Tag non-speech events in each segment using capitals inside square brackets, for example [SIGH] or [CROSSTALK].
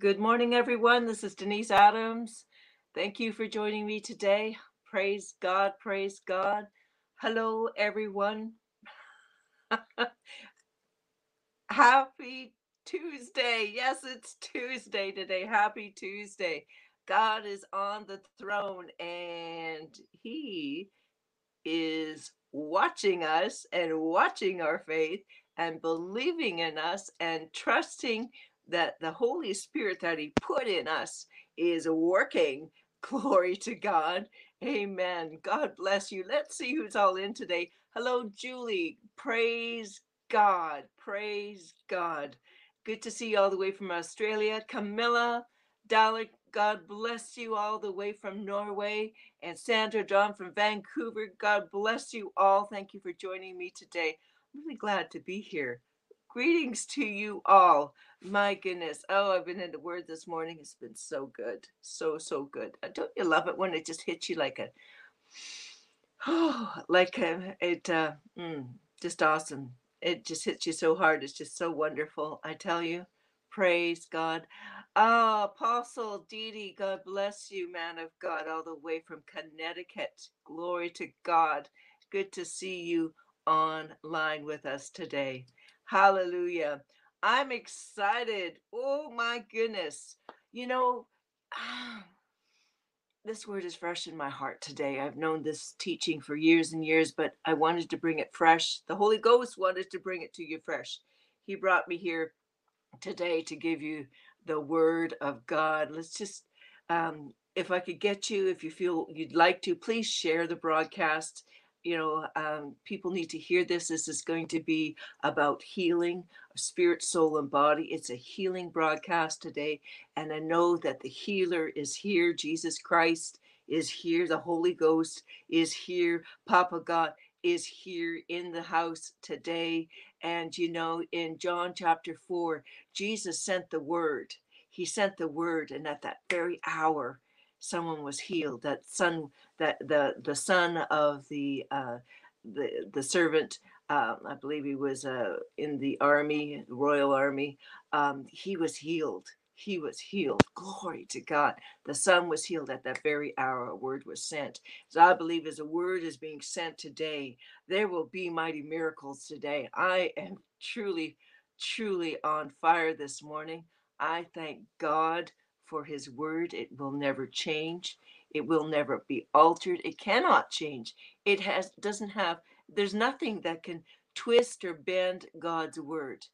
Good morning, everyone. This is Denise Adams. Thank you for joining me today. Praise God, praise God. Hello, everyone. [LAUGHS] Happy Tuesday. Yes, it's Tuesday today. Happy Tuesday. God is on the throne and He is watching us and watching our faith and believing in us and trusting that the Holy Spirit that He put in us is working. [LAUGHS] Glory to God. Amen. God bless you. Let's see who's all in today. Hello, Julie. Praise God. Praise God. Good to see you all the way from Australia. Camilla, Dalek, God bless you all the way from Norway. And Sandra John from Vancouver, God bless you all. Thank you for joining me today. I'm really glad to be here. Greetings to you all. My goodness. Oh, I've been in the word this morning. It's been so good. So, so good. Uh, Don't you love it when it just hits you like a, oh, [SIGHS] like a, it, uh, mm, just awesome. It just hits you so hard. It's just so wonderful. I tell you, praise God. Ah, Apostle Didi, God bless you, man of God, all the way from Connecticut. Glory to God. Good to see you online with us today. Hallelujah. I'm excited. Oh my goodness. You know, this word is fresh in my heart today. I've known this teaching for years and years, but I wanted to bring it fresh. The Holy Ghost wanted to bring it to you fresh. He brought me here today to give you the word of God. Let's just, um, if I could get you, if you feel you'd like to, please share the broadcast. You know, um, people need to hear this. This is going to be about healing, spirit, soul, and body. It's a healing broadcast today. And I know that the healer is here. Jesus Christ is here. The Holy Ghost is here. Papa God is here in the house today. And you know, in John chapter 4, Jesus sent the word. He sent the word, and at that very hour, someone was healed. That son, that the the son of the uh, the the servant, um, I believe he was uh, in the army, Royal Army. Um, he was healed. He was healed. Glory to God. The son was healed at that very hour. A word was sent. So I believe as a word is being sent today, there will be mighty miracles today. I am truly, truly on fire this morning. I thank God for his word. It will never change. It will never be altered. It cannot change. It has doesn't have there's nothing that can twist or bend God's word.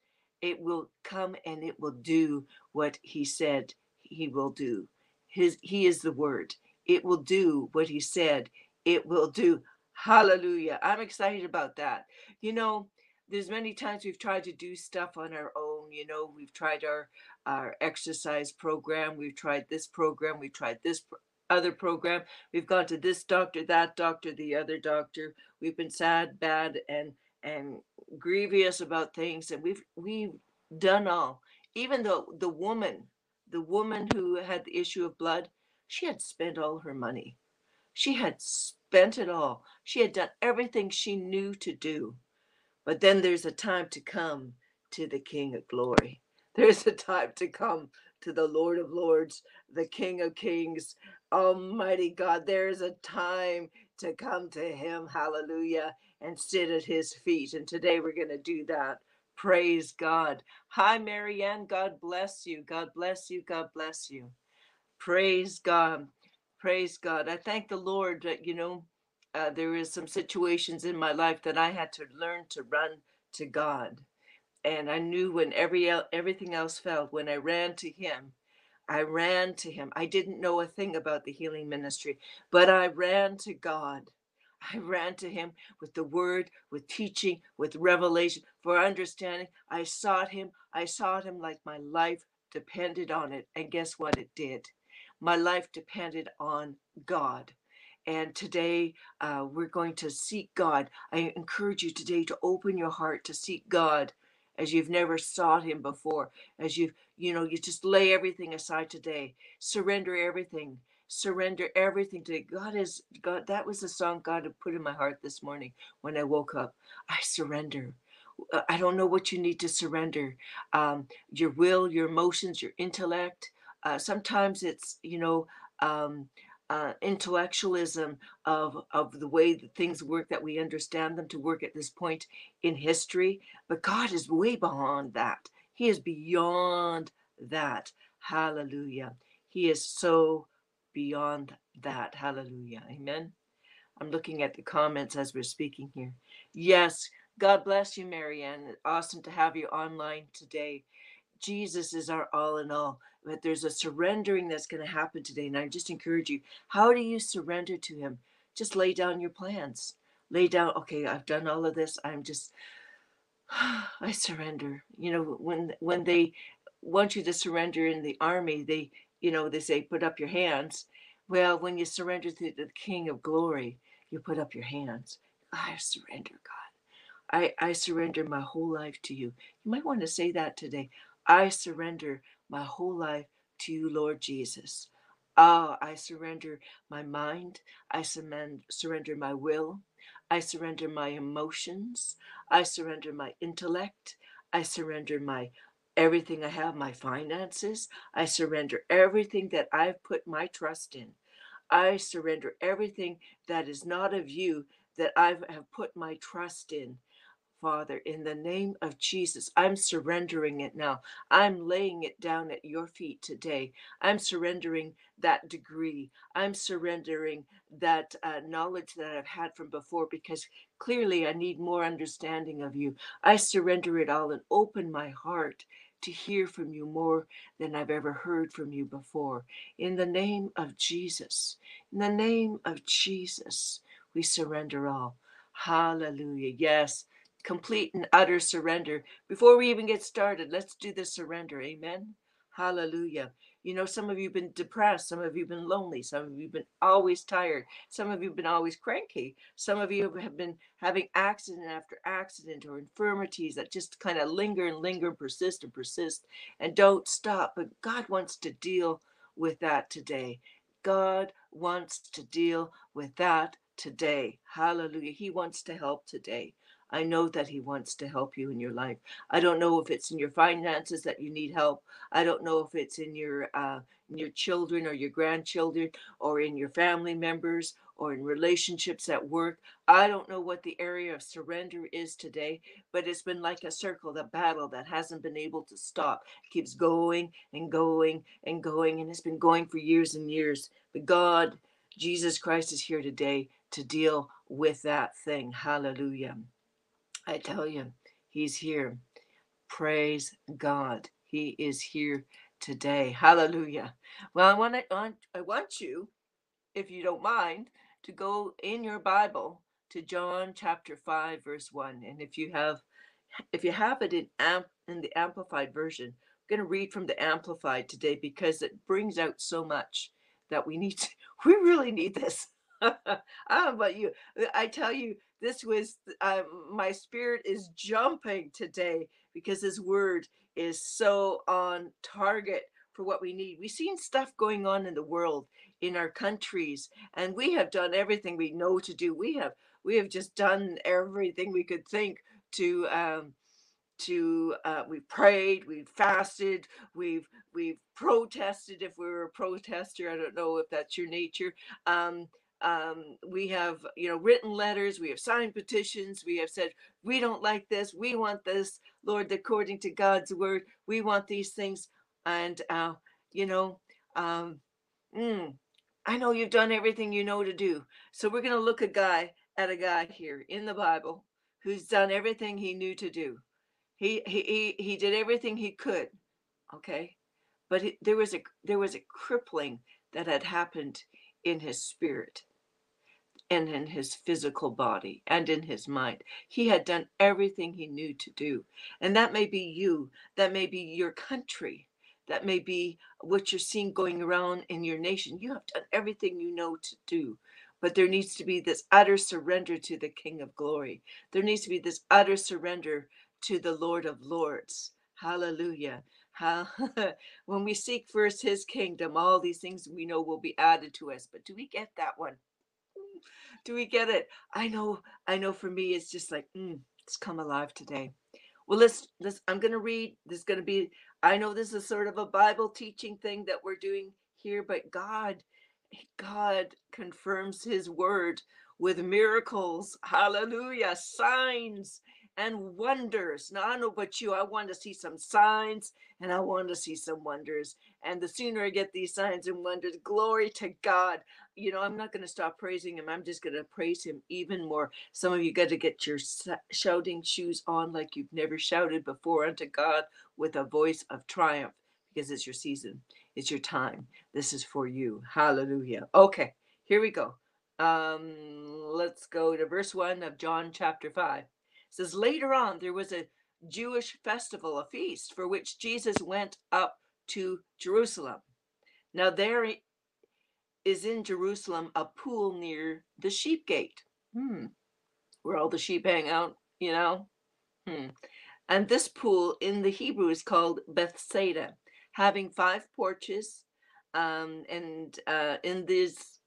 It will come and it will do what he said he will do. His he is the word. It will do what he said it will do. Hallelujah. I'm excited about that. You know, there's many times we've tried to do stuff on our own, you know, we've tried our our exercise program, we've tried this program, we've tried this pr- other program. We've gone to this doctor, that doctor, the other doctor. We've been sad, bad and and grievous about things and we've we've done all. Even though the woman, the woman who had the issue of blood, she had spent all her money she had spent it all. She had done everything she knew to do. But then there's a time to come to the King of glory. [LAUGHS] There's a time to come to the Lord of lords, the King of kings, Almighty God. There's a time to come to him, hallelujah, and sit at his feet. And today we're going to do that. Praise God. Hi, Marianne. God bless you. God bless you. God bless you. Praise God. Praise God. I thank the Lord that, you know, uh, there is some situations in my life that I had to learn to run to God. And I knew when every everything else failed, when I ran to Him, I ran to Him. I didn't know a thing about the healing ministry, but I ran to God. [LAUGHS] I ran to Him with the word, with teaching, with revelation, for understanding. I sought Him. I sought Him like my life depended on it. And guess what? It did my life depended on God. And today uh, we're going to seek God. I encourage you today to open your heart to seek God as you've never sought Him before. As you've, you know, you just lay everything aside today. Surrender everything. Surrender everything to God. Is God? That was the song God had put in my heart this morning when I woke up. I surrender. Uh, I don't know what you need to surrender. Um, your will, your emotions, your intellect uh, sometimes it's you know um, uh, intellectualism of of the way that things work that we understand them to work at this point in history but god is way beyond that. He is beyond that. Hallelujah. He is so beyond that. Hallelujah. Amen. I'm looking at the comments as we're speaking here. Yes. God bless you marianne. Awesome to have you online today Jesus is our all in all. But there's a surrendering that's going to happen today. And I just encourage you how do you surrender to Him? Just lay down your plans. Lay down, okay, I've done all of this. I'm just, [SIGHS] I surrender. You know, when when they want you to surrender in the army, they, you know, they say, put up your hands. Well, when you surrender to the King of Glory, you put up your hands. I surrender, God. I, I surrender my whole life to you. You might want to say that today. I surrender my whole life to you, Lord Jesus. Ah, I surrender my mind. I surrender my will. I surrender my emotions. I surrender my intellect. I surrender my everything I have, my finances. I surrender everything that I've put my trust in. I surrender everything that is not of you that I have put my trust in. Father, in the name of Jesus, I'm surrendering it now. I'm laying it down at your feet today. I'm surrendering that degree. I'm surrendering that uh, knowledge that I've had from before because clearly I need more understanding of you. I surrender it all and open my heart to hear from you more than I've ever heard from you before. In the name of Jesus, in the name of Jesus, we surrender all. Hallelujah. Yes complete and utter surrender. Before we even get started, let's do the surrender. Amen. Hallelujah. You know, some of you have been depressed. Some of you have been lonely. Some of you have been always tired. Some of you have been always cranky. Some of you have been having accident after accident or infirmities that just kind of linger and linger and persist and persist and don't stop. But God wants to deal with that today. God wants to deal with that today. Hallelujah. He wants to help today. I know that He wants to help you in your life. I don't know if it's in your finances that you need help. I don't know if it's in your uh, in your children or your grandchildren or in your family members or in relationships at work. I don't know what the area of surrender is today, but it's been like a circle, the battle that hasn't been able to stop. It keeps going and going and going, and it's been going for years and years. But God, Jesus Christ, is here today to deal with that thing. Hallelujah. I tell you, He's here. Praise God. He is here today. Hallelujah. Well, I want I want you, if you don't mind, to go in your Bible to John chapter 5 verse 1. And if you have if you have it in amp in the amplified version, I'm going to read from the amplified today because it brings out so much that we need to, [LAUGHS] we really need this. I don't know about you. I tell you, this was uh, my spirit is jumping today because his word is so on target for what we need. We've seen stuff going on in the world, in our countries, and we have done everything we know to do. We have we have just done everything we could think to um, to uh, we prayed, we fasted, we've we've protested if we were a protester. I don't know if that's your nature. Um, um, we have you know written letters we have signed petitions we have said we don't like this we want this lord according to god's word we want these things. And uh, you know um, mm, i know you've done everything you know to do. So we're going to look a guy at a guy here in the bible who's done everything he knew to do. He he he, did everything he could okay? But he, there was a there was a crippling that had happened in his spirit and in his physical body and in his mind. He had done everything he knew to do. And that may be you, that may be your country, that may be what you're seeing going around in your nation. You have done everything you know to do. But there needs to be this utter surrender to the King of Glory. There needs to be this utter surrender to the Lord of Lords. Hallelujah. How, [LAUGHS] when we seek first his kingdom, all these things we know will be added to us. But do we get that one? Do we get it? I know, I know for me, it's just like, mm, it's come alive today. Well, let's, let's, I'm going to read, there's going to be I know this is sort of a Bible teaching thing that we're doing here, but God, God confirms his word with miracles. Hallelujah. Signs and wonders. Now, I don't know about you, I want to see some signs and I want to see some wonders. And the sooner I get these signs and wonders, glory to God. You know, I'm not going to stop praising Him. I'm just going to praise Him even more. Some of you got to get your shouting shoes on like you've never shouted before unto God with a voice of triumph because it's your season, it's your time. This is for you. Hallelujah. Okay, here we go. Um, let's go to verse 1 of John chapter 5 says later on there was a Jewish festival, a feast for which Jesus went up to Jerusalem. Now there is in Jerusalem a pool near the sheep gate, hmm. where all the sheep hang out, you know. Hmm. And this pool in the Hebrew is called Bethesda, having five porches, um, and uh, in these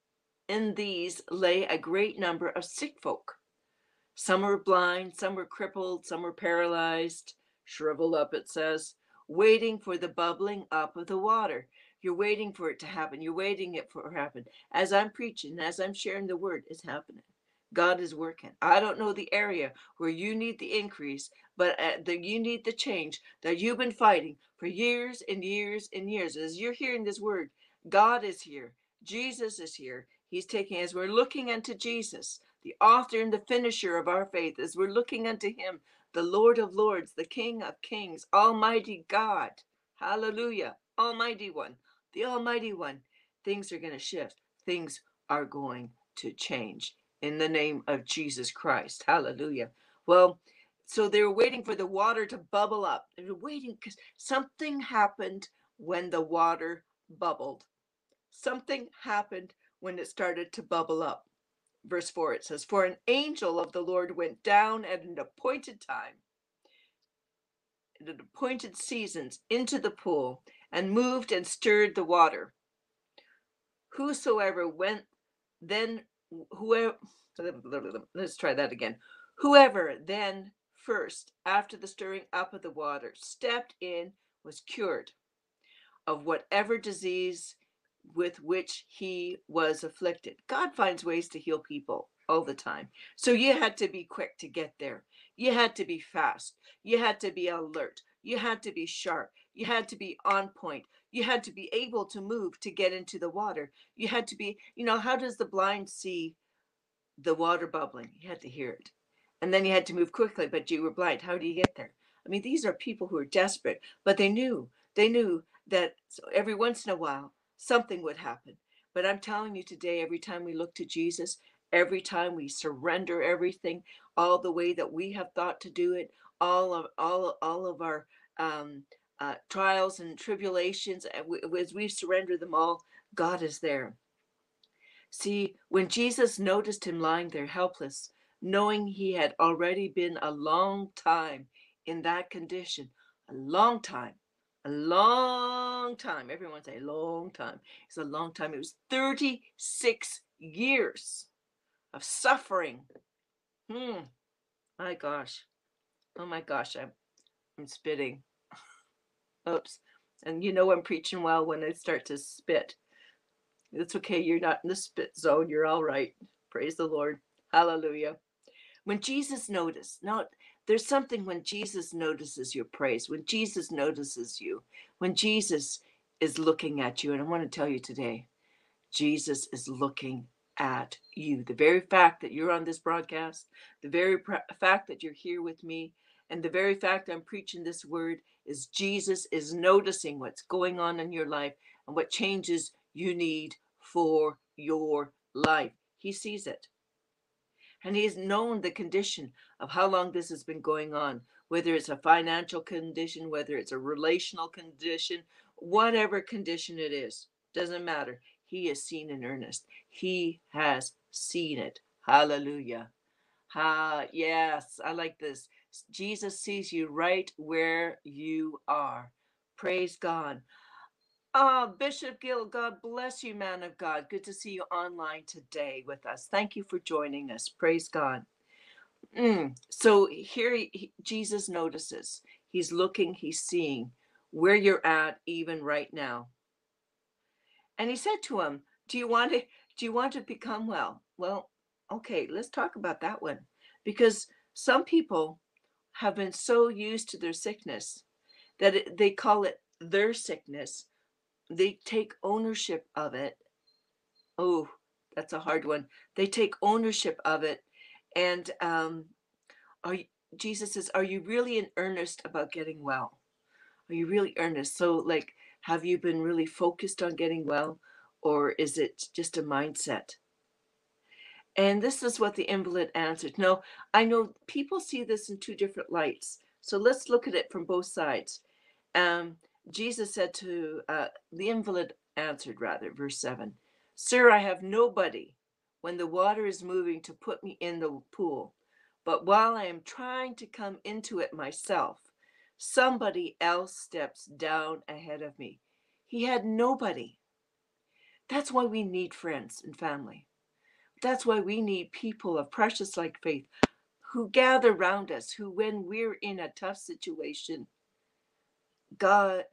in these lay a great number of sick folk some were blind, some were crippled, some were paralyzed, shriveled up, it says, waiting for the bubbling up of the water. You're waiting for it to happen. You're waiting it for it to happen. As I'm preaching, as I'm sharing the word, it's happening. God is working. I don't know the area where you need the increase, but uh, that you need the change that you've been fighting for years and years and years. As you're hearing this word, God is here. Jesus is here. He's taking, as we're looking unto Jesus, the author and the finisher of our faith, as we're looking unto him, the Lord of Lords, the King of Kings, Almighty God. Hallelujah. Almighty One, the Almighty One. Things are going to shift. Things are going to change in the name of Jesus Christ. Hallelujah. Well, so they're waiting for the water to bubble up. They're waiting because something happened when the water bubbled. Something happened when it started to bubble up verse 4 it says for an angel of the lord went down at an appointed time at appointed seasons into the pool and moved and stirred the water. Whosoever went then whoever [SNIFFS] let's try that again. Whoever then first after the stirring up of the water stepped in was cured of whatever disease with which he was afflicted. God finds ways to heal people all the time. So you had to be quick to get there. You had to be fast. You had to be alert. You had to be sharp. You had to be on point. You had to be able to move to get into the water. You had to be, you know, how does the blind see the water bubbling? You had to hear it. And then you had to move quickly, but you were blind. How do you get there? I mean, these are people who are desperate, but they knew, they knew that every once in a while something would happen. But I'm telling you today, every time we look to Jesus, every time we surrender everything, all the way that we have thought to do it, all of all all of our um, uh, trials and tribulations, as we surrender them all, God is there. See, when Jesus noticed him lying there helpless, knowing he had already been a long time in that condition, a long time, a long time. Everyone say long time. It's a long time. It was 36 years of suffering. Hmm. My gosh. Oh my gosh. I'm I'm spitting. Oops. And you know I'm preaching well when I start to spit. It's okay. You're not in the spit zone. You're all right. Praise the Lord. Hallelujah. When Jesus noticed, not there's something when Jesus notices your praise, when Jesus notices you, when Jesus is looking at you. And I want to tell you today, Jesus is looking at you. The very fact that you're on this broadcast, the very pr- fact that you're here with me, and the very fact I'm preaching this word is Jesus is noticing what's going on in your life and what changes you need for your life. He sees it. And he's known the condition of how long this has been going on, whether it's a financial condition, whether it's a relational condition, whatever condition it is, doesn't matter. He is seen in earnest. He has seen it. Hallelujah. Ha, yes, I like this. Jesus sees you right where you are. Praise God. Ah, Bishop Gill, God bless you, man of God. Good to see you online today with us. Thank you for joining us. Praise God. Mm. So here he, Jesus notices. He's looking, he's seeing where you're at even right now. And he said to him, Do you want to do you want to become well? Well, okay, let's talk about that one. Because some people have been so used to their sickness that it, they call it their sickness. They take ownership of it. Oh, that's a hard one. They take ownership of it. And um, are you, Jesus says, Are you really in earnest about getting well? Are you really earnest? So, like, have you been really focused on getting well, or is it just a mindset? And this is what the invalid answered. No, I know people see this in two different lights. So let's look at it from both sides. Um, Jesus said to uh, the invalid, answered rather, verse 7 Sir, I have nobody when the water is moving to put me in the pool. But while I am trying to come into it myself, somebody else steps down ahead of me. He had nobody. That's why we need friends and family. That's why we need people of precious like faith who gather around us, who, when we're in a tough situation, God,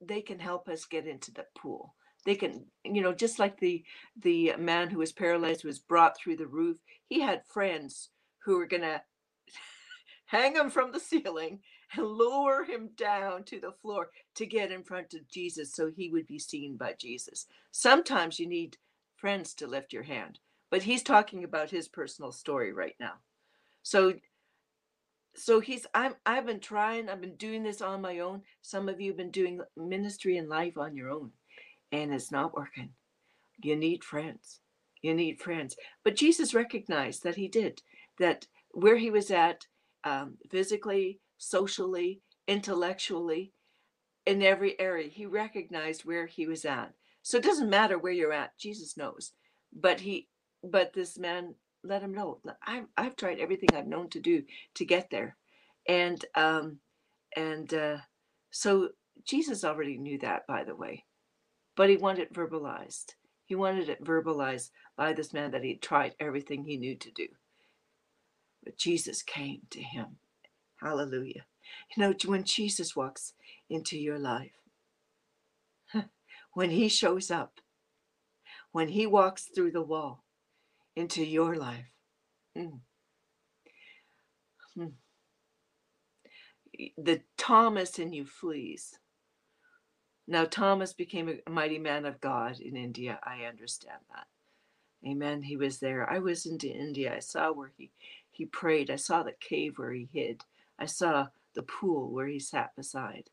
they can help us get into the pool. They can, you know, just like the the man who was paralyzed was brought through the roof. He had friends who were gonna [LAUGHS] hang him from the ceiling and lower him down to the floor to get in front of Jesus so he would be seen by Jesus. Sometimes you need friends to lift your hand, but he's talking about his personal story right now. So so he's I'm I've been trying, I've been doing this on my own. Some of you have been doing ministry and life on your own and it's not working. You need friends. You need friends. But Jesus recognized that he did, that where he was at um, physically, socially, intellectually, in every area. He recognized where he was at. So it doesn't matter where you're at. Jesus knows. But he but this man let him know. I've I've tried everything I've known to do to get there. And um and uh so Jesus already knew that by the way. But he wanted it verbalized. He wanted it verbalized by this man that he tried everything he knew to do. But Jesus came to him Hallelujah. You know, when Jesus walks into your life, [LAUGHS] when he shows up, when he walks through the wall into your life, mm, mm, the Thomas in you flees. Now, Thomas became a mighty man of God in India. I understand that. Amen. He was there. I was into India. I saw where he, he prayed. I saw the cave where he hid. I saw the pool where he sat beside.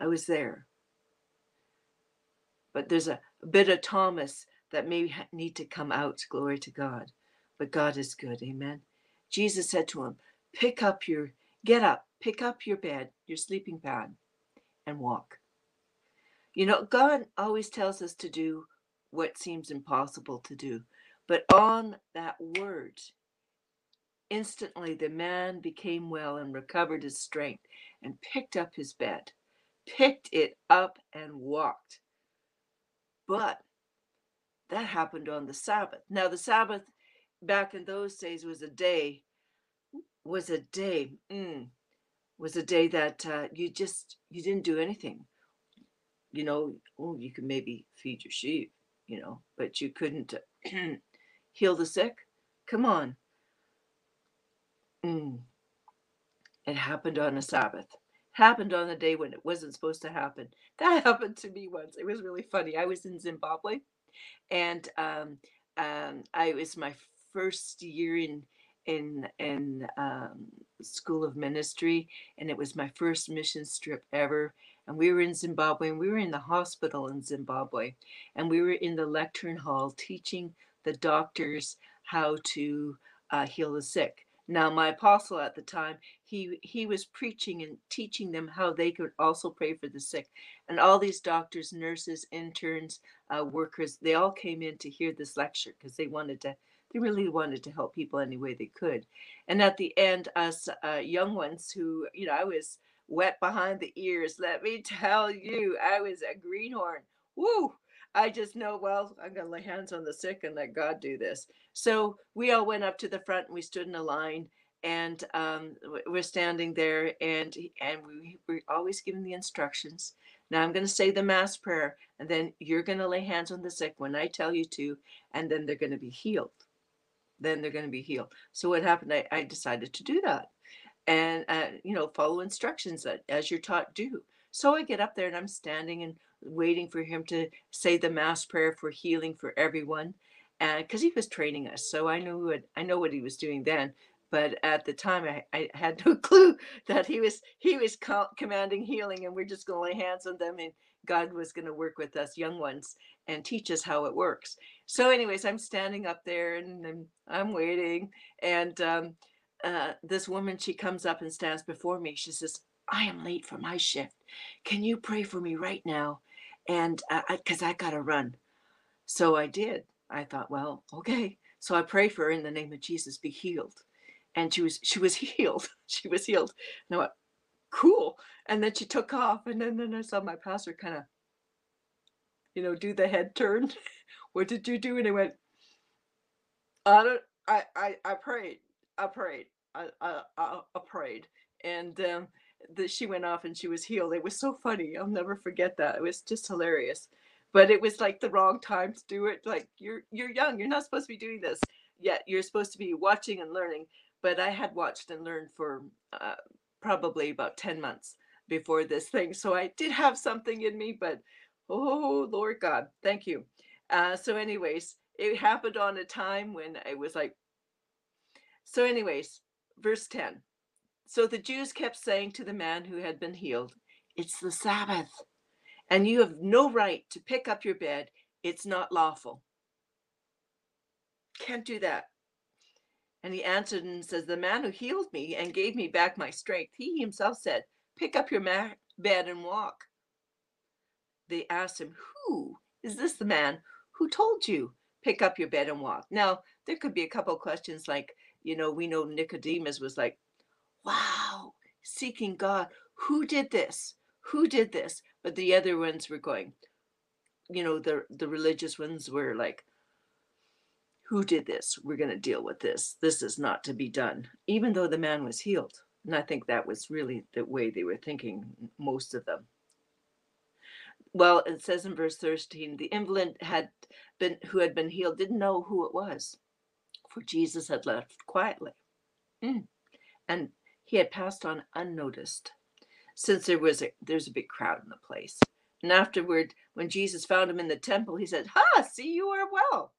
I was there. But there's a, a bit of Thomas that may need to come out. Glory to God. But God is good. Amen. Jesus said to him, Pick up your, get up, pick up your bed, your sleeping pad, and walk. You know, God always tells us to do what seems impossible to do. But on that word, Instantly the man became well and recovered his strength and picked up his bed, picked it up and walked. But that happened on the Sabbath. Now, the Sabbath back in those days was a day, was a day, mm, was a day that uh, you just, you didn't do anything. You know, oh, you could maybe feed your sheep, you know, but you couldn't [CLEARS THROAT] heal the sick. Come on. Mm. It happened on a Sabbath. Happened on a day when it wasn't supposed to happen. That [LAUGHS] happened to me once. It was really funny. I was in Zimbabwe, and um, um, I was my first year in in in um, school of ministry, and it was my first mission trip ever. And we were in Zimbabwe, and we were in the hospital in Zimbabwe, and we were in the lectern hall teaching the doctors how to uh, heal the sick. Now, my apostle at the time, he he was preaching and teaching them how they could also pray for the sick, and all these doctors, nurses, interns, uh, workers, they all came in to hear this lecture because they wanted to. They really wanted to help people any way they could, and at the end, us uh, young ones who, you know, I was wet behind the ears. Let me tell you, I was a greenhorn. Woo! I just know, well, I'm going to lay hands on the sick and let God do this. So we all went up to the front and we stood in a line and um, we're standing there, and and we we're always given the instructions. Now I'm going to say the mass prayer, and then you're going to lay hands on the sick when I tell you to, and then they're going to be healed. Then they're going to be healed. So what happened? I, I decided to do that, and uh, you know follow instructions that, as you're taught do. So I get up there and I'm standing and waiting for him to say the mass prayer for healing for everyone, and because he was training us, so I knew what I know what he was doing then but at the time I, I had no [LAUGHS] clue that he was he was commanding healing and we're just going to lay hands on them and god was going to work with us young ones and teach us how it works. So anyways i'm standing up there and i'm, I'm waiting and um, uh, this woman she comes up and stands before me she says i am late for my shift can you pray for me right now and because uh, I, I gotta run so i did i thought well okay so i pray for her in the name of jesus be healed and she was she was [LAUGHS] healed. She was healed. And I went, cool. And then she took off, and then then I saw my pastor kind of, you know, do the head turn. [LAUGHS] what did you do? And I went, I don't. I I I prayed. I prayed. I I I, I prayed, and um, the, she went off and she was healed. It was so funny. I'll never forget that. It was just hilarious. But it was like the wrong time to do it. Like you're you're young. You're not supposed to be doing this yet. You're supposed to be watching and learning but I had watched and learned for uh, probably about 10 months before this thing. So I did have something in me, but oh, Lord God, thank you. Uh, so, anyways, it happened on a time when I was like, so, anyways, verse 10. So the Jews kept saying to the man who had been healed, It's the Sabbath, and you have no right to pick up your bed. It's not lawful. Can't do that. And he answered and says, The man who healed me and gave me back my strength, he himself said, Pick up your bed and walk. They asked him, Who is this the man who told you, Pick up your bed and walk? Now, there could be a couple questions like, you know, we know Nicodemus was like, Wow, seeking God. Who did this? Who did this? But the other ones were going, you know, the the religious ones were like, who did this? We're going to deal with this. This is not to be done, even though the man was healed. And I think that was really the way they were thinking, most of them. Well, it says in verse 13, the invalid had been who had been healed didn't know who it was, for Jesus had left quietly. Mm. And he had passed on unnoticed, since there was a there's a big crowd in the place. And afterward, when Jesus found him in the temple, he said, Ha, see you are well.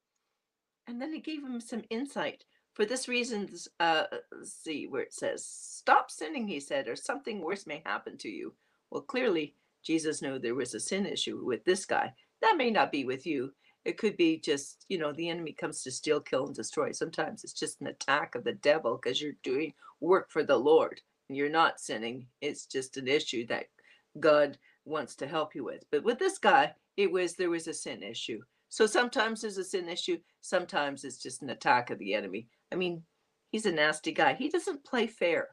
And then he gave him some insight. For this reason, uh, see where it says, Stop sinning, he said, or something worse may happen to you. Well, clearly, Jesus knew there was a sin issue with this guy. That may not be with you. It could be just, you know, the enemy comes to steal, kill, and destroy. Sometimes it's just an attack of the devil because you're doing work for the Lord and you're not sinning. It's just an issue that God wants to help you with. But with this guy, it was there was a sin issue. So sometimes there's a sin issue, sometimes it's just an attack of the enemy. I mean, he's a nasty guy. He doesn't play fair,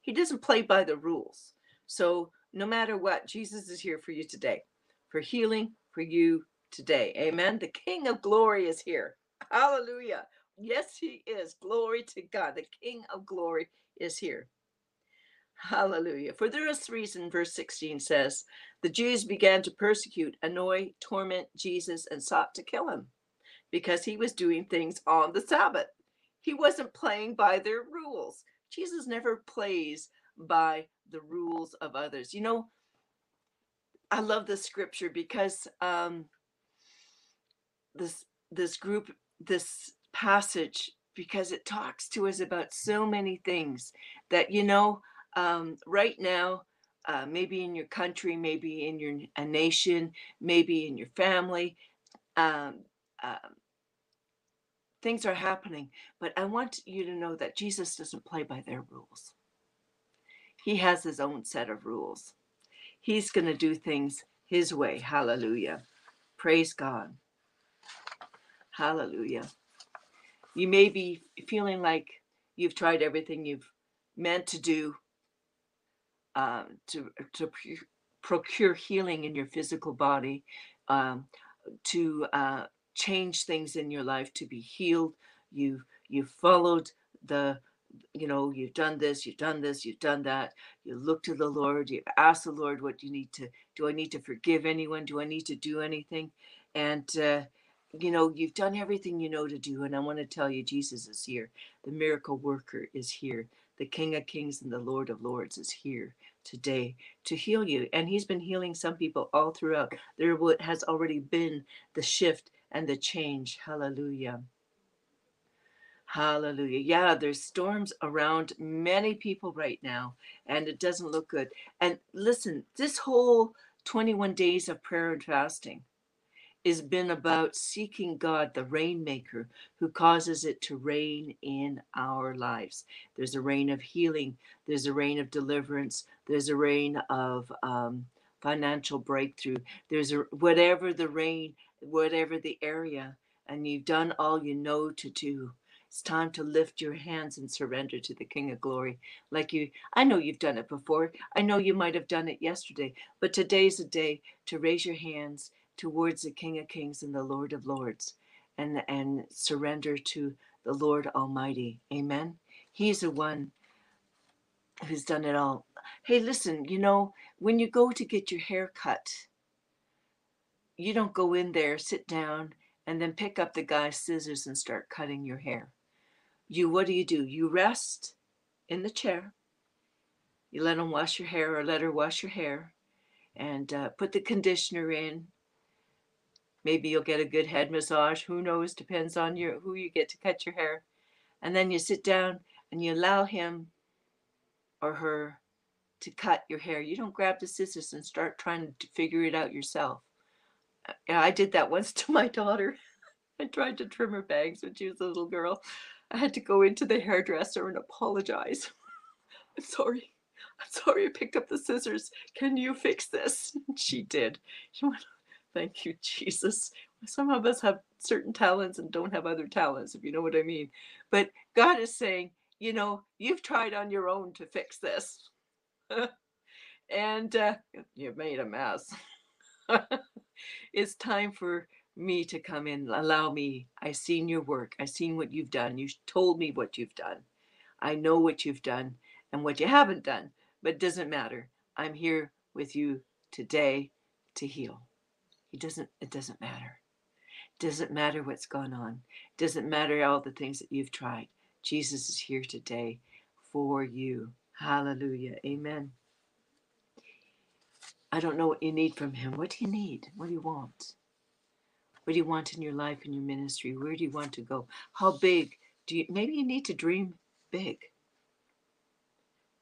he doesn't play by the rules. So no matter what, Jesus is here for you today, for healing for you today. Amen. The King of glory is here. Hallelujah. Yes, he is. Glory to God. The King of glory is here. Hallelujah. For this reason, verse 16 says, the Jews began to persecute, annoy, torment Jesus, and sought to kill him because he was doing things on the Sabbath. He wasn't playing by their rules. Jesus never plays by the rules of others. You know, I love this scripture because um, this this group, this passage, because it talks to us about so many things that you know. Um, right now, uh, maybe in your country, maybe in your a nation, maybe in your family. Um, uh, things are happening, but I want you to know that Jesus doesn't play by their rules. He has his own set of rules. He's going to do things his way. Hallelujah. Praise God. Hallelujah. You may be feeling like you've tried everything you've meant to do um, to to procure healing in your physical body, um, to uh, change things in your life to be healed. You've you've followed the you know, you've done this, you've done this, you've done that. You look to the Lord, you've asked the Lord what you need to do. I need to forgive anyone? Do I need to do anything? And, uh, you know, you've done everything you know to do. And I want to tell you, Jesus is here. The miracle worker is here. The King of Kings and the Lord of Lords is here today to heal you. And he's been healing some people all throughout. There has already been the shift and the change. Hallelujah. Hallelujah. Yeah, there's storms around many people right now, and it doesn't look good. And listen, this whole 21 days of prayer and fasting has been about seeking God, the rainmaker, who causes it to rain in our lives. There's a rain of healing, there's a rain of deliverance, there's a rain of um, financial breakthrough, there's a whatever the rain, whatever the area, and you've done all you know to do. It's time to lift your hands and surrender to the King of Glory. Like you, I know you've done it before. I know you might have done it yesterday, but today's a day to raise your hands towards the King of Kings and the Lord of Lords and, and surrender to the Lord Almighty. Amen. He's the one who's done it all. Hey, listen, you know, when you go to get your hair cut, you don't go in there, sit down, and then pick up the guy's scissors and start cutting your hair. You, what do you do? You rest in the chair. You let him wash your hair or let her wash your hair and uh, put the conditioner in Maybe you'll get a good head massage. Who knows? Depends on your who you get to cut your hair. And then you sit down and you allow him or her to cut your hair. You don't grab the scissors and start trying to figure it out yourself. Uh, I did that once [LAUGHS] to my daughter. I tried to trim her bangs when she was a little girl. I had to go into the hairdresser and apologize. [LAUGHS] I'm sorry. I'm sorry I picked up the scissors. Can you fix this? [LAUGHS] she did. She went, Thank you, [LAUGHS] Jesus. Some of us have certain talents and don't have other talents, if you know what I mean. But God is saying, you know, you've tried on your own to fix this. [LAUGHS] and uh, you've made a mess. [LAUGHS] it's time for me to come in. Allow me. I've seen your work. I've seen what you've done. You told me what you've done. I know what you've done and what you haven't done, but it doesn't matter. I'm here with you today to heal. It doesn't it doesn't matter. It doesn't matter what's gone on. It doesn't matter all the things that you've tried. Jesus is here today for you. Hallelujah. Amen. I don't know what you need from him. What do you need? What do you want? What do you want in your life and your ministry? Where do you want to go? How big do you maybe you need to dream big.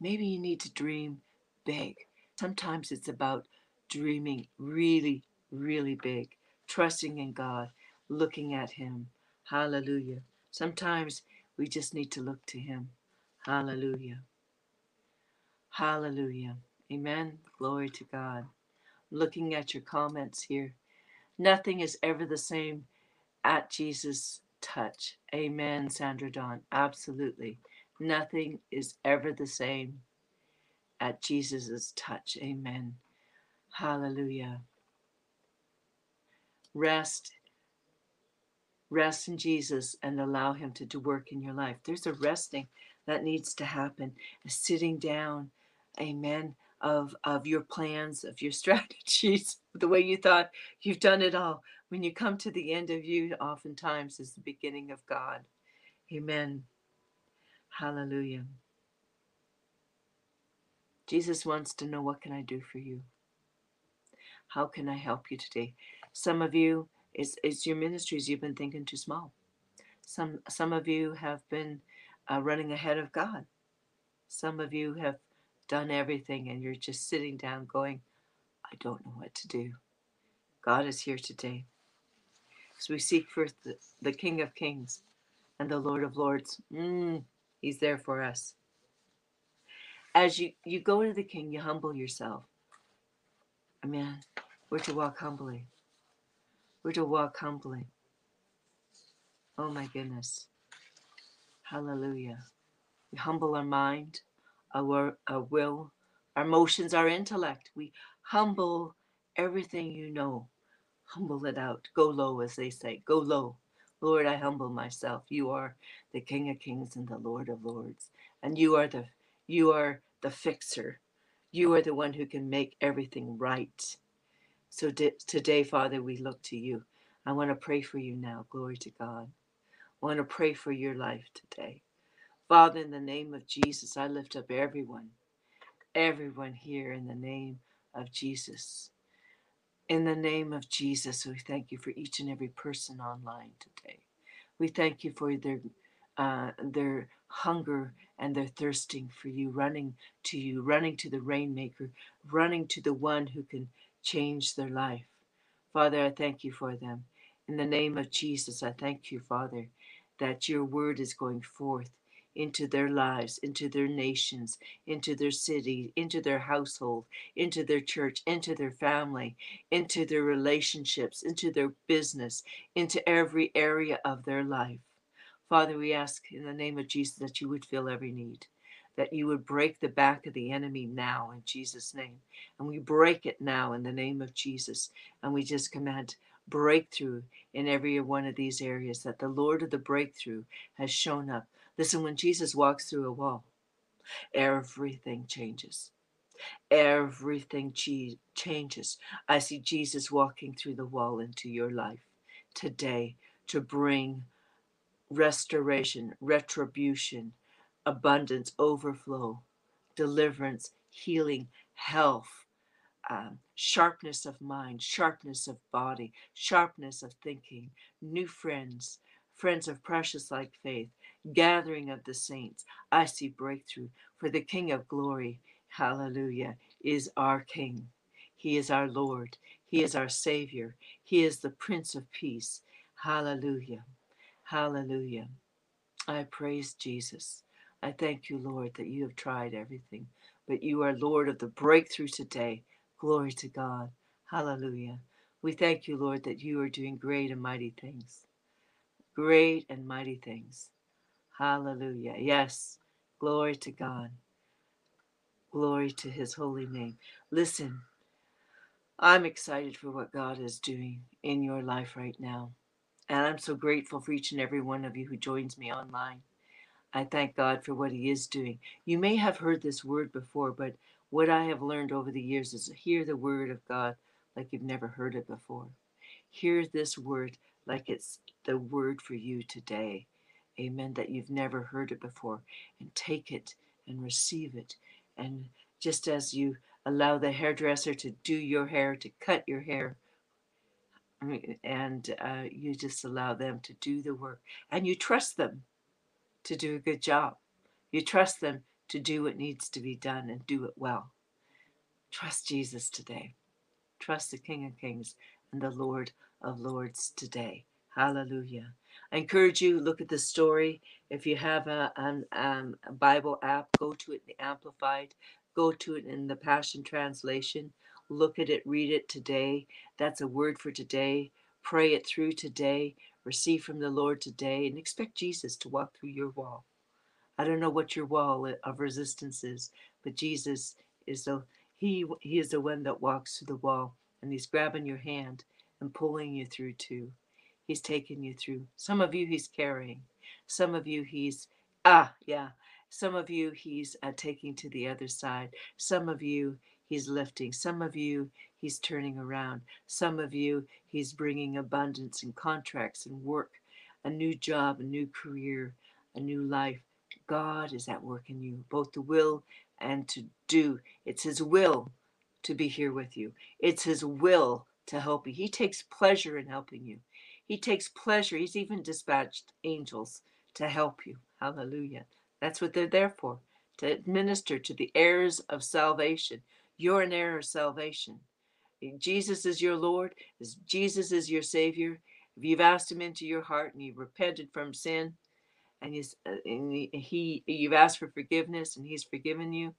Maybe you need to dream big. Sometimes it's about dreaming really really big, trusting in God, looking at Him. Hallelujah. Sometimes we just need to look to Him. Hallelujah. Hallelujah. Amen. Glory to God. Looking at your comments here. Nothing is ever the same at Jesus' touch. Amen, Sandra Dawn. Absolutely. Nothing is ever the same at Jesus' touch. Amen. Hallelujah rest rest in Jesus and allow him to do work in your life. There's a resting that needs to happen, a sitting down, amen, of of your plans, of your [LAUGHS] strategies, the way you thought you've done it all. When you come to the end of you, oftentimes is the beginning of God. Amen. Hallelujah. Jesus wants to know what can I do for you? How can I help you today? Some of you, it's, it's your ministries you've been thinking too small. Some, some of you have been uh, running ahead of God. Some of you have done everything and you're just sitting down going, I don't know what to do. God is here today. As we seek first the, the King of Kings and the Lord of Lords, mm, He's there for us. As you, you go to the King, you humble yourself. Amen. We're to walk humbly. We're to walk humbly. Oh my goodness. Hallelujah. We humble our mind, our, our will, our emotions, our intellect. We humble everything you know. Humble it out. Go low, as they say. Go low. Lord, I humble myself. You are the King of Kings and the Lord of Lords. And you are the you are the fixer. You are the one who can make everything right. So today, Father, we look to you. I want to pray for you now. Glory to God. I want to pray for your life today. Father, in the name of Jesus, I lift up everyone, everyone here in the name of Jesus. In the name of Jesus, we thank you for each and every person online today. We thank you for their uh, their hunger and their thirsting for you, running to you, running to the rainmaker, running to the one who can change their life. Father, I thank you for them. In the name of Jesus, I thank you, Father, that your word is going forth into their lives, into their nations, into their city, into their household, into their church, into their family, into their relationships, into their business, into every area of their life. Father, we ask in the name of Jesus that you would fill every need, that you would break the back of the enemy now in Jesus' name. And we break it now in the name of Jesus. And we just command breakthrough in every one of these areas, that the Lord of the breakthrough has shown up. Listen, when Jesus walks through a wall, everything changes. Everything che- changes. I see Jesus walking through the wall into your life today to bring restoration, retribution, abundance, overflow, deliverance, healing, health, um, sharpness of mind, sharpness of body, sharpness of thinking, new friends, friends of precious like faith, gathering of the saints. I see breakthrough for the King of glory. Hallelujah is our King. He is our Lord. He is our Savior. He is the Prince of Peace. Hallelujah. Hallelujah. I praise Jesus. I thank you, Lord, that you have tried everything, but you are Lord of the breakthrough today. Glory to God. Hallelujah. We thank you, Lord, that you are doing great and mighty things. Great and mighty things. Hallelujah. Yes. Glory to God. Glory to his holy name. Listen, I'm excited for what God is doing in your life right now. And I'm so grateful for each and every one of you who joins me online. I thank God for what He is doing. You may have heard this word before, but what I have learned over the years is hear the word of God like you've never heard it before. Hear this word like it's the word for you today. Amen. That you've never heard it before. And take it and receive it. And just as you allow the hairdresser to do your hair, to cut your hair, and uh, you just allow them to do the work, and you trust them to do a good job. You trust them to do what needs to be done and do it well. Trust Jesus today. Trust the King of Kings and the Lord of Lords today. Hallelujah. I encourage you look at the story. If you have a, an, um, a Bible app, go to it in the Amplified, go to it in the Passion Translation. Look at it, read it today. That's a word for today. Pray it through today. Receive from the Lord today and expect Jesus to walk through your wall. I don't know what your wall of resistance is, but Jesus is the he he is the one that walks through the wall and he's grabbing your hand and pulling you through too. He's taking you through. Some of you he's carrying. Some of you he's ah yeah. Some of you he's uh, taking to the other side. Some of you he's lifting. Some of you he's turning around. Some of you he's bringing abundance and contracts and work, a new job, a new career, a new life. God is at work in you, both to will and to do. It's His will to be here with you, it's His will to help you. He takes pleasure in helping you. He takes pleasure. He's even dispatched angels to help you. Hallelujah. That's what they're there for to administer to the heirs of salvation. You're an heir of salvation. Jesus is your Lord, Jesus is your Savior. If you've asked Him into your heart and you've repented from sin, and he's uh, and he you've asked for forgiveness and he's forgiven you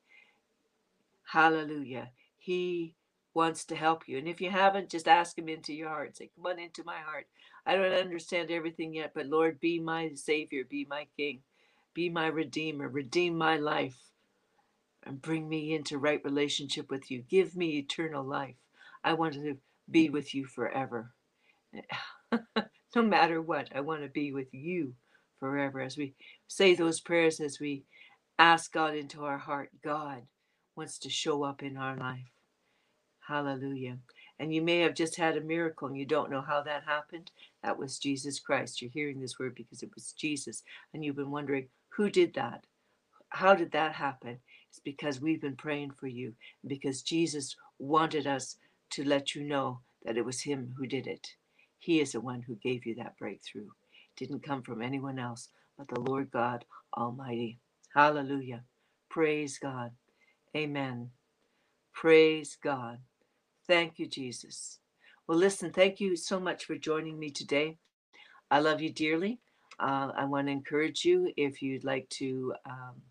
hallelujah he wants to help you and if you haven't just ask him into your heart say come on into my heart i don't understand everything yet but lord be my savior be my king be my redeemer redeem my life and bring me into right relationship with you give me eternal life i want to be mm. with you forever [LAUGHS] no matter what. I want to be with you forever. As we say those prayers, as we ask God into our heart, God wants to show up in our life. Hallelujah. And you may have just had a miracle and you don't know how that happened. That was Jesus Christ. You're hearing this word because it was Jesus. And you've been wondering, who did that? How did that happen? It's because we've been praying for you, because Jesus wanted us to let you know that it was Him who did it. He is the one who gave you that breakthrough. It didn't come from anyone else but the Lord God Almighty. Hallelujah. Praise God. Amen. Praise God. Thank you, Jesus. Well, listen, thank you so much for joining me today. I love you dearly. Uh, I want to encourage you if you'd like to um,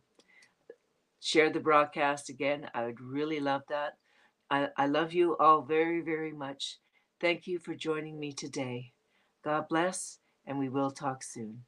share the broadcast again. I would really love that. I, I love you all very, very much. Thank you for joining me today. God bless, and we will talk soon.